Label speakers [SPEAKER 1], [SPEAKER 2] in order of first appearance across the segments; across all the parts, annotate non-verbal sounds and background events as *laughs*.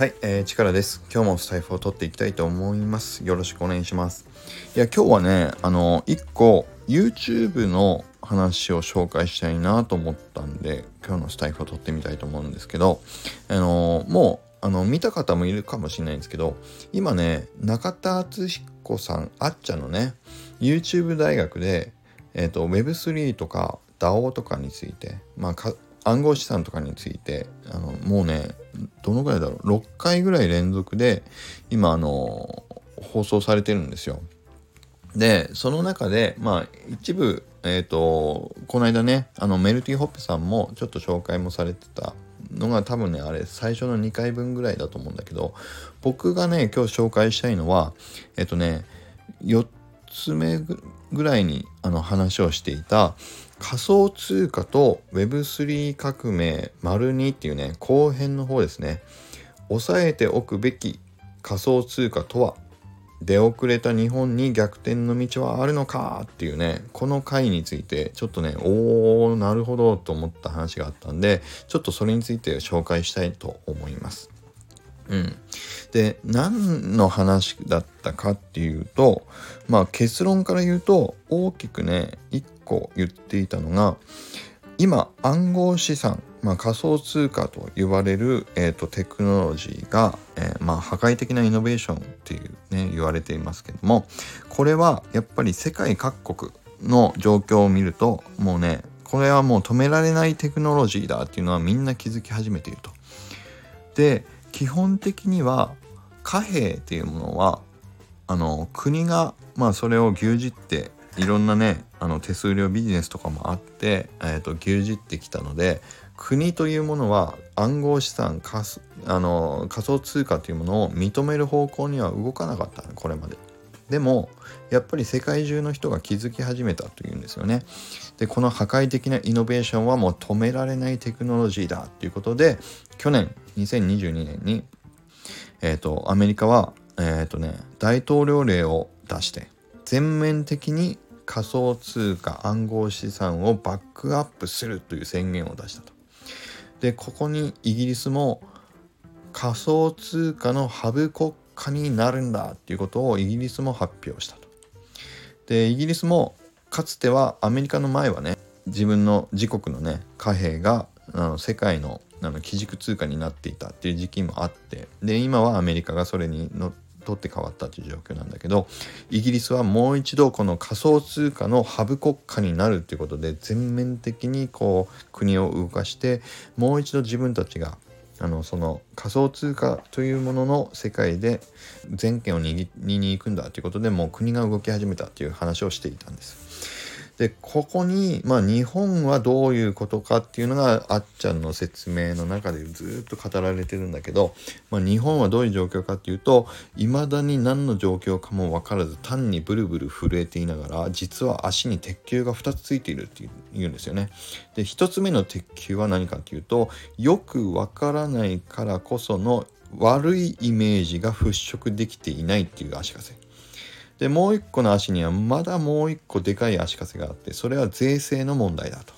[SPEAKER 1] はい、えー、力です。今日もスタイフを取っていきたいと思います。よろしくお願いします。いや、今日はね、あの、一個 YouTube の話を紹介したいなと思ったんで、今日のスタイフを取ってみたいと思うんですけど、あの、もう、あの、見た方もいるかもしれないんですけど、今ね、中田敦彦さん、あっちゃんのね、YouTube 大学で、えっ、ー、と、Web3 とか DAO とかについて、まあ、暗号資産とかについてあのもうねどのぐらいだろう？6回ぐらい連続で今あの放送されてるんですよ。でその中でまあ一部えっ、ー、とこの間ねあのメルティホップさんもちょっと紹介もされてたのが多分ねあれ最初の2回分ぐらいだと思うんだけど僕がね今日紹介したいのはえっ、ー、とね4つ目ぐらいにあの話をしていた仮想通貨と Web3 革命丸2っていうね後編の方ですね押さえておくべき仮想通貨とは出遅れた日本に逆転の道はあるのかっていうねこの回についてちょっとねおーなるほどと思った話があったんでちょっとそれについて紹介したいと思います。うん、で何の話だったかっていうとまあ結論から言うと大きくね1個言っていたのが今暗号資産、まあ、仮想通貨と言われる、えーと、テクノロジーが、えー、まあ、破壊的なイノベーションっていうね言われていますけどもこれはやっぱり世界各国の状況を見るともうねこれはもう止められないテクノロジーだっていうのはみんな気づき始めていると。で基本的には貨幣っていうものはあの国がまあそれを牛耳っていろんなねあの手数料ビジネスとかもあって、えーと、牛耳ってきたので国というものは暗号資産仮あの仮想通貨というものを認める方向には動かなかったこれまで。でもやっぱり世界中の人が気づき始めたというんですよね。でこの破壊的なイノベーションはもう止められないテクノロジーだっていうことで去年2022年に、えーと、アメリカは、えーとね、大統領令を出して全面的に仮想通貨暗号資産をバックアップするという宣言を出したと。でここにイギリスも仮想通貨のハブ国家になるんだっていうことをイギリスも発表したと。でイギリスもかつてはアメリカの前はね自分の自国のね貨幣があの世界のあの基軸通貨になっていたっていう時期もあってで今はアメリカがそれにの取って変わったという状況なんだけどイギリスはもう一度この仮想通貨のハブ国家になるっていうことで全面的にこう国を動かしてもう一度自分たちがあのその仮想通貨というものの世界で全権を握りに行くんだということでもう国が動き始めたという話をしていたんです。でここに、まあ、日本はどういうことかっていうのがあっちゃんの説明の中でずっと語られてるんだけど、まあ、日本はどういう状況かっていうと未だに何の状況かも分からず単にブルブル震えていながら実は足に鉄球が2つついているっていうんですよね。で1つ目の鉄球は何かっていうとよく分からないからこその悪いイメージが払拭できていないっていう足かせ。でもう一個の足にはまだもう一個でかい足かせがあってそれは税制の問題だと。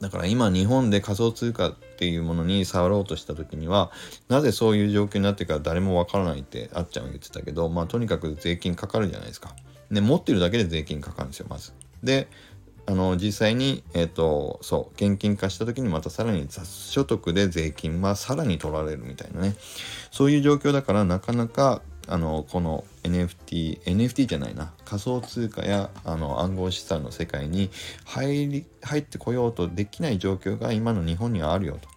[SPEAKER 1] だから今日本で仮想通貨っていうものに触ろうとした時にはなぜそういう状況になってか誰もわからないってあっちゃんは言ってたけどまあとにかく税金かかるじゃないですか。で持ってるだけで税金かかるんですよまず。であの実際に、えっ、ー、とそう現金化した時にまたさらに雑所得で税金はさらに取られるみたいなねそういう状況だからなかなかあのこの NFT NFT じゃないな仮想通貨やあの暗号資産の世界に入り入ってこようとできない状況が今の日本にはあるよと。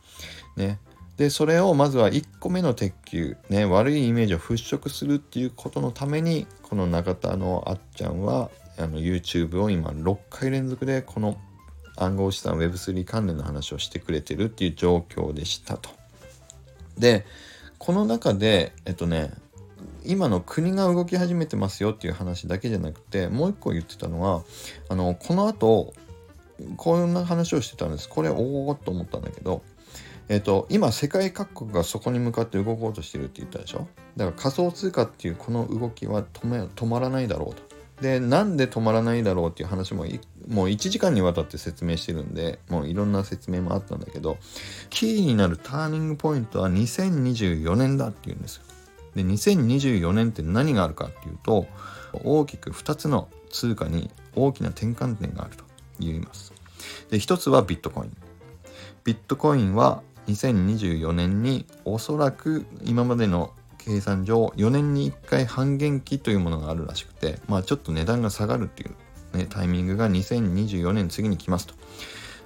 [SPEAKER 1] ね、でそれをまずは1個目の鉄球、ね、悪いイメージを払拭するっていうことのためにこの永田のあっちゃんはあの YouTube を今6回連続でこの暗号資産 Web3 関連の話をしてくれてるっていう状況でしたと。でこの中でえっとね今の国が動き始めてますよっていう話だけじゃなくてもう一個言ってたのはあのこの後こんな話をしてたんです。これおおっと思ったんだけどえっ、と今世界各国がそこに向かって動こうとしてるって言ったでしょ？だから仮想通貨っていうこの動きは止め止まらないだろうと。でなんで止まらないだろうっていう話ももう1時間にわたって説明してるんでもういろんな説明もあったんだけどキーになるターニングポイントは2024年だっていうんですよ。で2024年って何があるかっていうと大きく2つの通貨に大きな転換点があると言います。で1つはビットコイン。ビットコインは2024年におそらく今までの計算上4年に1回半減期というものがあるらしくてまあちょっと値段が下がるっていう、ね、タイミングが2024年次に来ますと。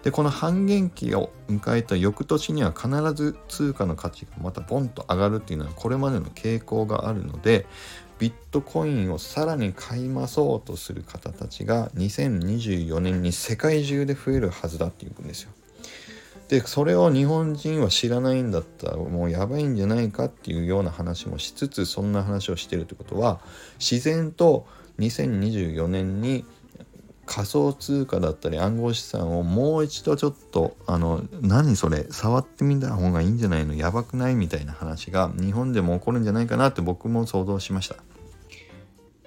[SPEAKER 1] でこの半減期を迎えた翌年には必ず通貨の価値がまたボンと上がるっていうのはこれまでの傾向があるのでビットコインをさらに買い増そうとする方たちが2024年に世界中で増えるはずだっていうんですよ。でそれを日本人は知らないんだったらもうやばいんじゃないかっていうような話もしつつそんな話をしてるってことは自然と2024年に仮想通貨だったり暗号資産をもう一度ちょっとあの何それ触ってみた方がいいんじゃないの？やばくない？みたいな話が日本でも起こるんじゃないかなって僕も想像しました。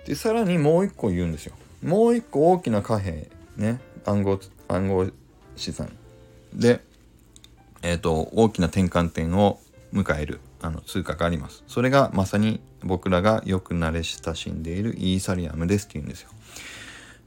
[SPEAKER 1] でさらにもう一個言うんですよ。もう一個大きな貨幣ね。暗号暗号資産。でえっ、ー、と大きな転換点を迎えるあの通貨があります。それがまさに僕らがよく慣れ親しんでいるイーサリアムですっていうんですよ。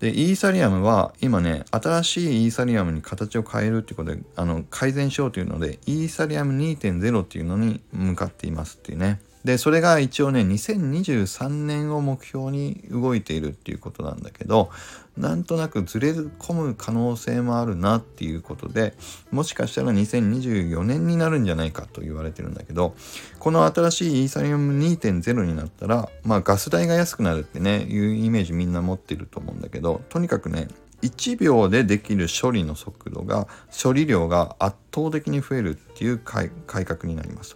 [SPEAKER 1] で、イーサリアムは今ね、新しいイーサリアムに形を変えるっていうことで、あの、改善しようというので、イーサリアム2.0っていうのに向かっていますっていうね。で、それが一応ね、2023年を目標に動いているっていうことなんだけど、なんとなくずれ込む可能性もあるなっていうことで、もしかしたら2024年になるんじゃないかと言われてるんだけど、この新しいイーサリアム2.0になったら、まあガス代が安くなるってね、いうイメージみんな持ってると思うんだけど、とにかくね、1秒でできる処理の速度が、処理量が圧倒的に増えるっていう改革になります。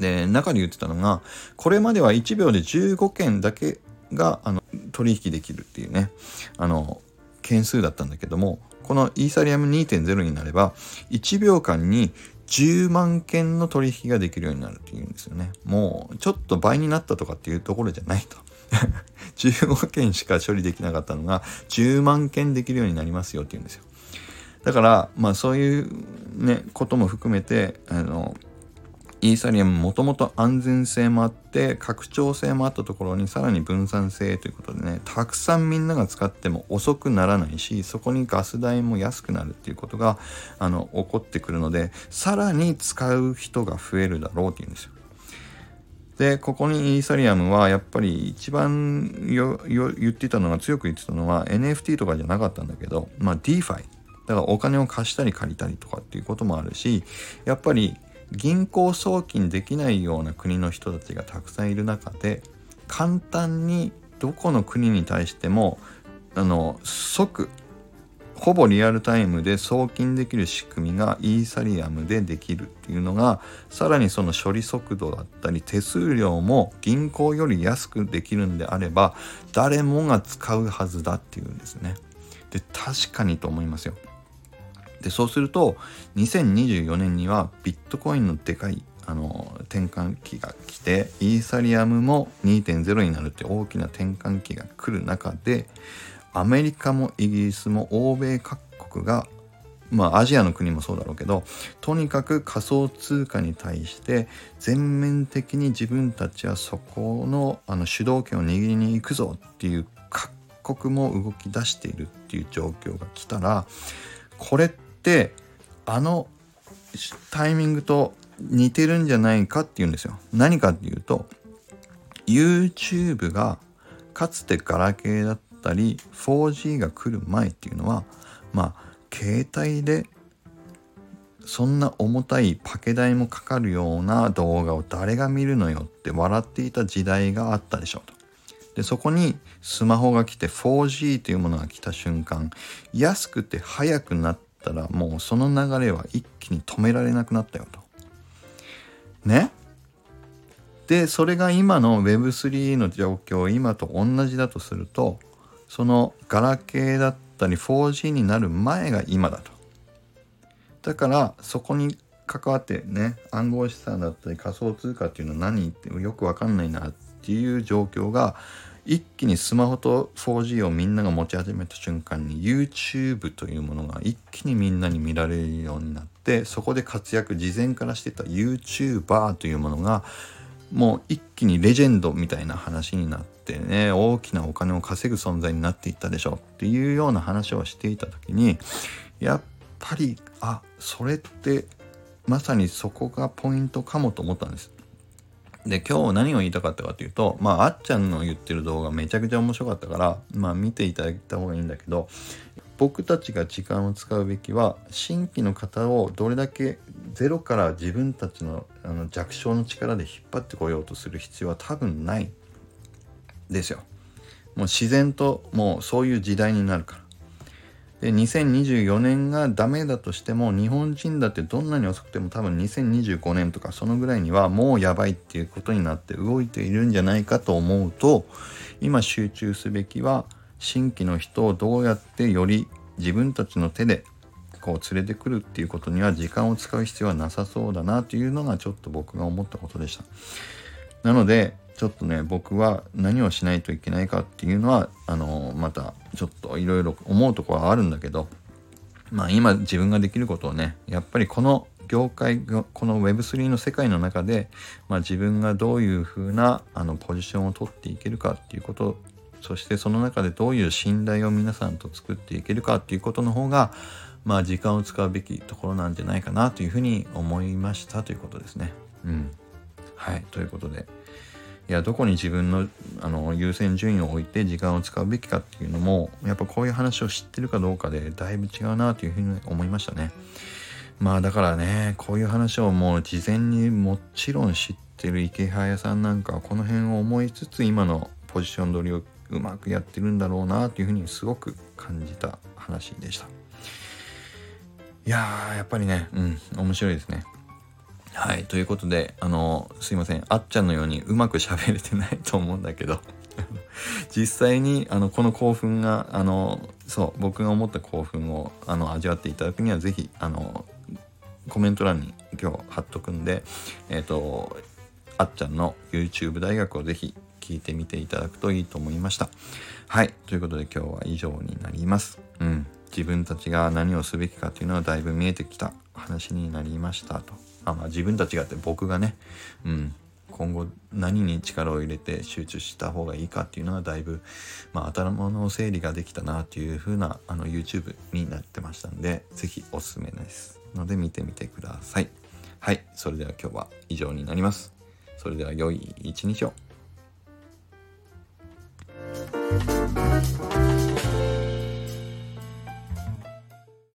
[SPEAKER 1] で、中で言ってたのが、これまでは1秒で15件だけが、あの、取引できるっていうね、あの、件数だったんだけども、このイーサリアム2.0になれば、1秒間に10万件の取引ができるようになるっていうんですよね。もう、ちょっと倍になったとかっていうところじゃないと。*laughs* 15件しか処理できなかったのが、10万件できるようになりますよっていうんですよ。だから、まあそういうね、ことも含めて、あの、イーサリアムもともと安全性もあって拡張性もあったところにさらに分散性ということでねたくさんみんなが使っても遅くならないしそこにガス代も安くなるっていうことがあの起こってくるのでさらに使う人が増えるだろうっていうんですよ。でここにイーサリアムはやっぱり一番よ言ってたのが強く言ってたのは NFT とかじゃなかったんだけどまあ DeFi だからお金を貸したり借りたりとかっていうこともあるしやっぱり銀行送金できないような国の人たちがたくさんいる中で簡単にどこの国に対してもあの即ほぼリアルタイムで送金できる仕組みがイーサリアムでできるっていうのがさらにその処理速度だったり手数料も銀行より安くできるんであれば誰もが使うはずだっていうんですね。で確かにと思いますよ。でそうすると2024年にはビットコインのでかいあの転換期が来てイーサリアムも2.0になるって大きな転換期が来る中でアメリカもイギリスも欧米各国がまあアジアの国もそうだろうけどとにかく仮想通貨に対して全面的に自分たちはそこのあの主導権を握りに行くぞっていう各国も動き出しているっていう状況が来たらこれってってあのタイミングと似てるんじゃないかっていうんですよ。何かっていうと YouTube がかつてガラケーだったり 4G が来る前っていうのはまあ携帯でそんな重たいパケ代もかかるような動画を誰が見るのよって笑っていた時代があったでしょうと。でそこにスマホが来て 4G というものが来た瞬間安くて速くなっったらもうその流れは一気に止められなくなったよと。ね？でそれが今の Web3 の状況今と同じだとするとそのガラケーだったり 4G になる前が今だと。だからそこに関わってね暗号資産だったり仮想通貨っていうのは何ってよくわかんないなっていう状況が一気にスマホと 4G をみんなが持ち始めた瞬間に YouTube というものが一気にみんなに見られるようになってそこで活躍事前からしてた YouTuber というものがもう一気にレジェンドみたいな話になってね大きなお金を稼ぐ存在になっていったでしょっていうような話をしていた時にやっぱりあそれってまさにそこがポイントかもと思ったんです。で今日何を言いたかったかというとまああっちゃんの言ってる動画めちゃくちゃ面白かったからまあ見ていただいた方がいいんだけど僕たちが時間を使うべきは新規の方をどれだけゼロから自分たちのあの弱小の力で引っ張ってこようとする必要は多分ないですよ。もう自然ともうそういう時代になるから。で2024年がダメだとしても日本人だってどんなに遅くても多分2025年とかそのぐらいにはもうやばいっていうことになって動いているんじゃないかと思うと今集中すべきは新規の人をどうやってより自分たちの手でこう連れてくるっていうことには時間を使う必要はなさそうだなというのがちょっと僕が思ったことでした。なのでちょっとね僕は何をしないといけないかっていうのはあのまたちょっといろいろ思うところはあるんだけどまあ今自分ができることをねやっぱりこの業界がこの Web3 の世界の中で、まあ、自分がどういうふうなあのポジションを取っていけるかっていうことそしてその中でどういう信頼を皆さんと作っていけるかっていうことの方がまあ時間を使うべきところなんじゃないかなというふうに思いましたということですね。うん。はい。ということで、いやどこに自分のあの優先順位を置いて時間を使うべきかっていうのもやっぱこういう話を知ってるかどうかでだいぶ違うなというふうに思いましたね。まあだからねこういう話をもう事前にもちろん知ってる池早さんなんかはこの辺を思いつつ今のポジション取りをうまくやってるんだろうなというふうにすごく感じた話でした。いやーやっぱりねうん面白いですね。はい。ということで、あの、すいません。あっちゃんのようにうまく喋れてないと思うんだけど *laughs* 実際に、あの、この興奮が、あの、そう、僕が思った興奮を、あの、味わっていただくには、是非あの、コメント欄に今日貼っとくんで、えっ、ー、と、あっちゃんの YouTube 大学を是非聞いてみていただくといいと思いました。はい。ということで今日は以上になります。うん。自分たちが何をすべきかというのはだいぶ見えてきた話になりましたと。あまあ自分たちがって僕がね、うん、今後何に力を入れて集中した方がいいかっていうのはだいぶ、まあ、頭の整理ができたなっていう風なあの YouTube になってましたんで是非おすすめですので見てみてください。はい。それでは今日は以上になります。それでは良い一日を。